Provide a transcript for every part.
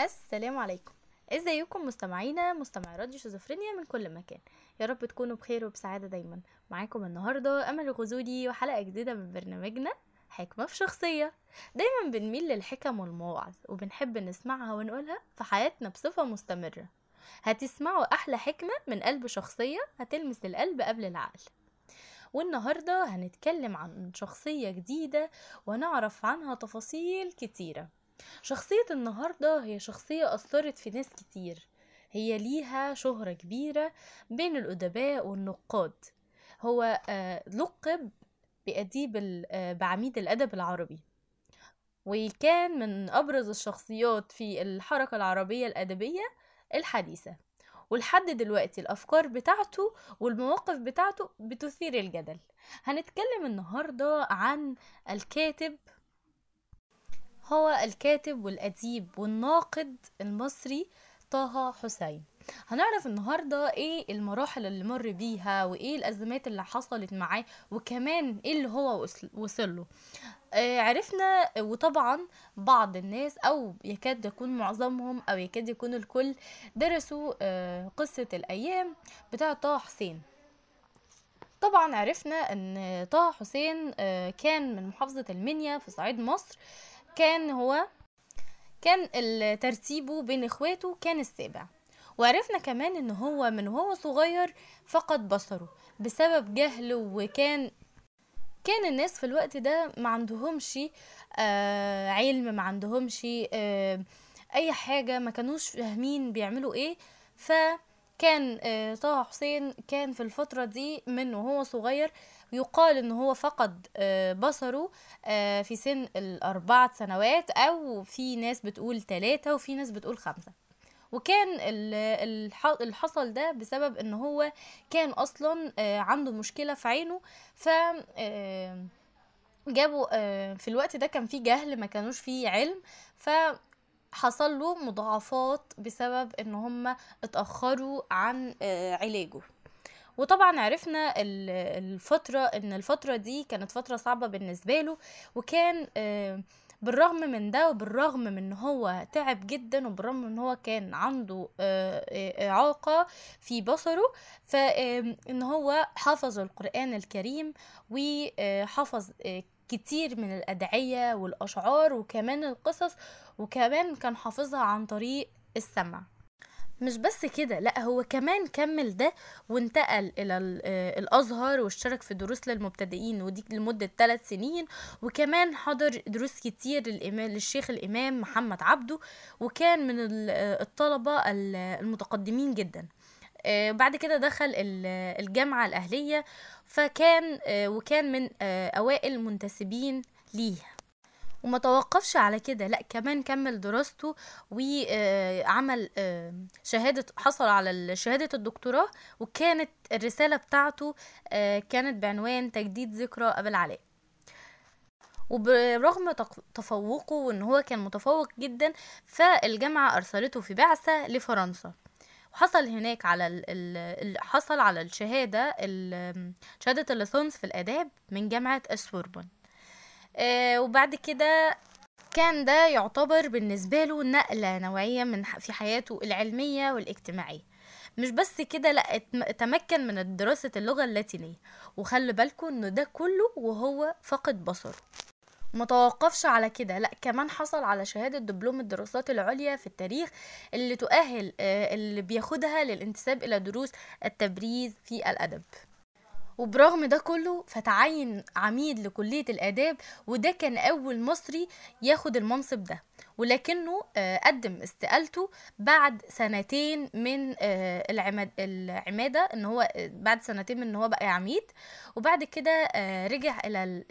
السلام عليكم. إزيكم مستمعينا مستمعي راديو شيزوفرينيا من كل مكان. يا رب تكونوا بخير وبسعادة دايما. معاكم النهاردة أمل الغزولي وحلقة جديدة من برنامجنا حكمة في شخصية. دايما بنميل للحكم والمواعظ وبنحب نسمعها ونقولها في حياتنا بصفة مستمرة. هتسمعوا أحلى حكمة من قلب شخصية هتلمس القلب قبل العقل. والنهاردة هنتكلم عن شخصية جديدة ونعرف عنها تفاصيل كتيرة. شخصية النهاردة هي شخصية أثرت في ناس كتير. هي ليها شهرة كبيرة بين الأدباء والنقاد. هو آه، لقب بأديب آه، بعميد الأدب العربي. وكان من أبرز الشخصيات في الحركة العربية الأدبية الحديثة. ولحد دلوقتي الأفكار بتاعته والمواقف بتاعته بتثير الجدل. هنتكلم النهاردة عن الكاتب هو الكاتب والأديب والناقد المصري طه حسين. هنعرف النهاردة إيه المراحل اللي مر بيها وإيه الأزمات اللي حصلت معاه وكمان إيه اللي هو وصل- وصله آه عرفنا وطبعا بعض الناس أو يكاد يكون معظمهم أو يكاد يكون الكل درسوا آه قصة الأيام بتاع طه حسين. طبعا عرفنا إن طه حسين آه، كان من محافظة المنيا في صعيد مصر. كان هو كان ترتيبه بين إخواته كان السابع. وعرفنا كمان إن هو من وهو صغير فقد بصره بسبب جهل وكان كان الناس في الوقت ده ما عندهمش آه علم ما عندهمش آه أي حاجة ما كانوش فاهمين بيعملوا إيه. فكان آه طه حسين كان في الفترة دي من وهو صغير يقال إن هو فقد آه بصره آه في سن الأربعة سنوات أو في ناس بتقول ثلاثة وفي ناس بتقول خمسة. وكان اللي حصل ده بسبب إن هو كان أصلا عنده مشكلة في عينه ف جابوا في الوقت ده كان في جهل ما كانوش فيه علم فحصل له مضاعفات بسبب إن هم اتأخروا عن آه، علاجه. وطبعا عرفنا ال- الفترة إن الفترة دي كانت فترة صعبة بالنسبة له وكان آه، بالرغم من ده وبالرغم من هو تعب جدا وبالرغم من هو كان عنده آه، إعاقة في بصره فان هو حفظ القرآن الكريم وحفظ كتير من الأدعية والأشعار وكمان القصص وكمان كان حافظها عن طريق السمع. مش بس كده لأ هو كمان كمل ده وانتقل إلى ال- آه، الأزهر واشترك في دروس للمبتدئين ودي لمدة ثلاث سنين. وكمان حضر دروس كتير للشيخ الإمام محمد عبده وكان من آه، الطلبة ال- المتقدمين جدا. بعد كده دخل ال- الجامعة الأهلية فكان آه، وكان من آه، أوائل المنتسبين ليه. وما توقفش على كده لأ كمان كمل دراسته وعمل شهادة حصل على شهادة الدكتوراه وكانت الرسالة بتاعته آه، كانت بعنوان تجديد ذكرى أبي العلاء. وبرغم تفوقه وإن هو كان متفوق جدا فالجامعة أرسلته في بعثة لفرنسا. وحصل هناك على ال ال حصل على الشهادة ال- شهادة الليسانس في الآداب من جامعة السوربون. آه، وبعد كده كان ده يعتبر بالنسبة له نقلة نوعية من في حياته العلمية والاجتماعية. مش بس كده لا تمكن من دراسة اللغة اللاتينية. وخلي بالكم ان ده كله وهو فقد بصره. ما توقفش على كده. لا كمان حصل على شهادة دبلوم الدراسات العليا في التاريخ اللي تؤهل آه، اللي بياخدها للانتساب إلى دروس التبريز في الأدب. وبرغم ده كله فتعين عميد لكلية الآداب وده كان أول مصري ياخد المنصب ده. ولكنه آه، قدم استقالته بعد سنتين من آه، العماد العمادة إن هو بعد سنتين من إن هو بقى عميد. وبعد كده رجع إلى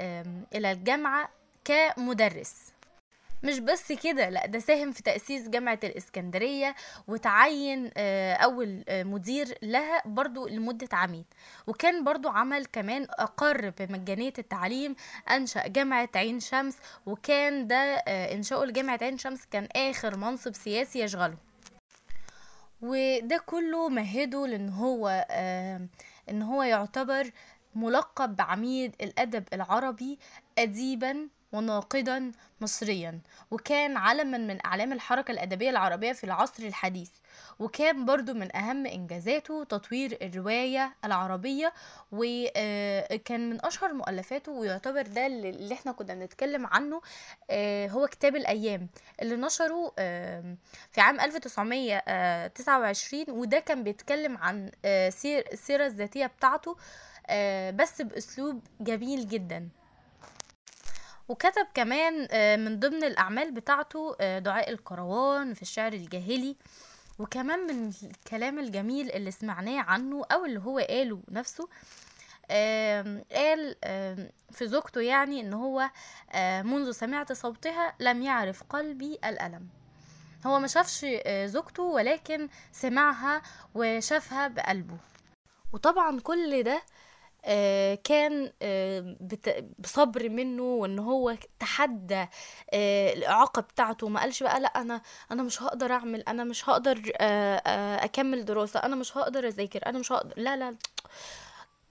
إلى الجامعة كمدرس. مش بس كده لا ده ساهم في تأسيس جامعة الإسكندرية وتعين آه، أول آه، مدير لها برضو لمدة عامين. وكان برضو عمل كمان أقر بمجانية التعليم أنشأ جامعة عين شمس وكان ده آه، إنشاؤه لجامعة عين شمس كان آخر منصب سياسي يشغله. وده كله مهده لإن هو إن هو يعتبر ملقب بعميد الأدب العربي اديبا وناقدا مصريا وكان علما من أعلام الحركة الأدبية العربية في العصر الحديث وكان برضو من أهم إنجازاته تطوير الرواية العربية وكان من أشهر مؤلفاته ويعتبر ده اللي إحنا كنا بنتكلم عنه آه، هو كتاب الأيام اللي نشره آه، في عام 1929 وده كان بيتكلم عن آه، سير السيرة الذاتية بتاعته بس بأسلوب جميل جدا. وكتب كمان من ضمن الأعمال بتاعته دعاء الكروان في الشعر الجاهلي. وكمان من الكلام الجميل اللي سمعناه عنه أو اللي هو قاله نفسه قال في زوجته يعني إن هو منذ سمعت صوتها لم يعرف قلبي الألم. هو ما شافش زوجته ولكن سمعها وشافها بقلبه. وطبعا كل ده آه، كان آه، بصبر منه وإن هو تحدى آه، الإعاقة بتاعته ما قالش بقى لا أنا أنا مش هقدر أعمل أنا مش هقدر أكمل دراسة أنا مش هقدر أذاكر أنا مش هقدر لا لا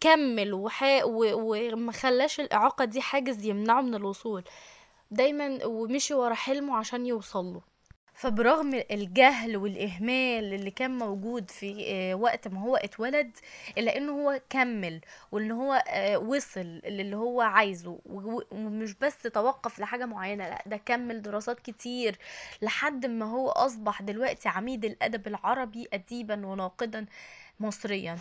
كمل وحا وما خلاش الإعاقة دي حاجز يمنعه من الوصول. دايما ومشي ورا حلمه عشان يوصله فبرغم الجهل والإهمال اللي كان موجود في آه، وقت ما هو اتولد إلا إنه هو كمل وإن هو آه، وصل للي هو عايزه ومش بس توقف لحاجة معينة لأ ده كمل دراسات كتير لحد ما هو أصبح دلوقتي عميد الأدب العربي أديبا وناقدا مصريا.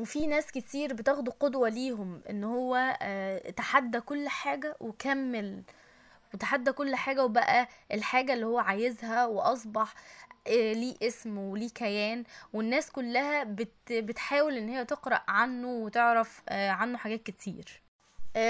وفي ناس كتير بتاخده قدوة ليهم إن هو آه، تحدى كل حاجة وكمل وتحدى كل حاجة وبقى الحاجة اللي هو عايزها وأصبح آه، ليه اسم وليه كيان والناس كلها بت بتحاول إن هي تقرأ عنه وتعرف آه، عنه حاجات كتير.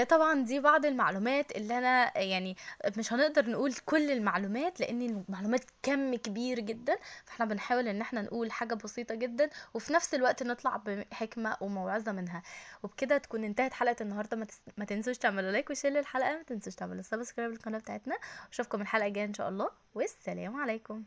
طبعا دي بعض المعلومات اللي أنا يعني مش هنقدر نقول كل المعلومات لأن المعلومات كم كبير جدا فإحنا بنحاول إن إحنا نقول حاجة بسيطة جدا وفي نفس الوقت نطلع بحكمة وموعظة منها. وبكده تكون انتهت حلقة النهاردة. ما تنسوش تعملوا like و share للحلقة. ما تنسوش تعملوا subscribe للقناة بتاعتنا. أشوفكم الحلقة الجاية إن شاء الله. والسلام عليكم.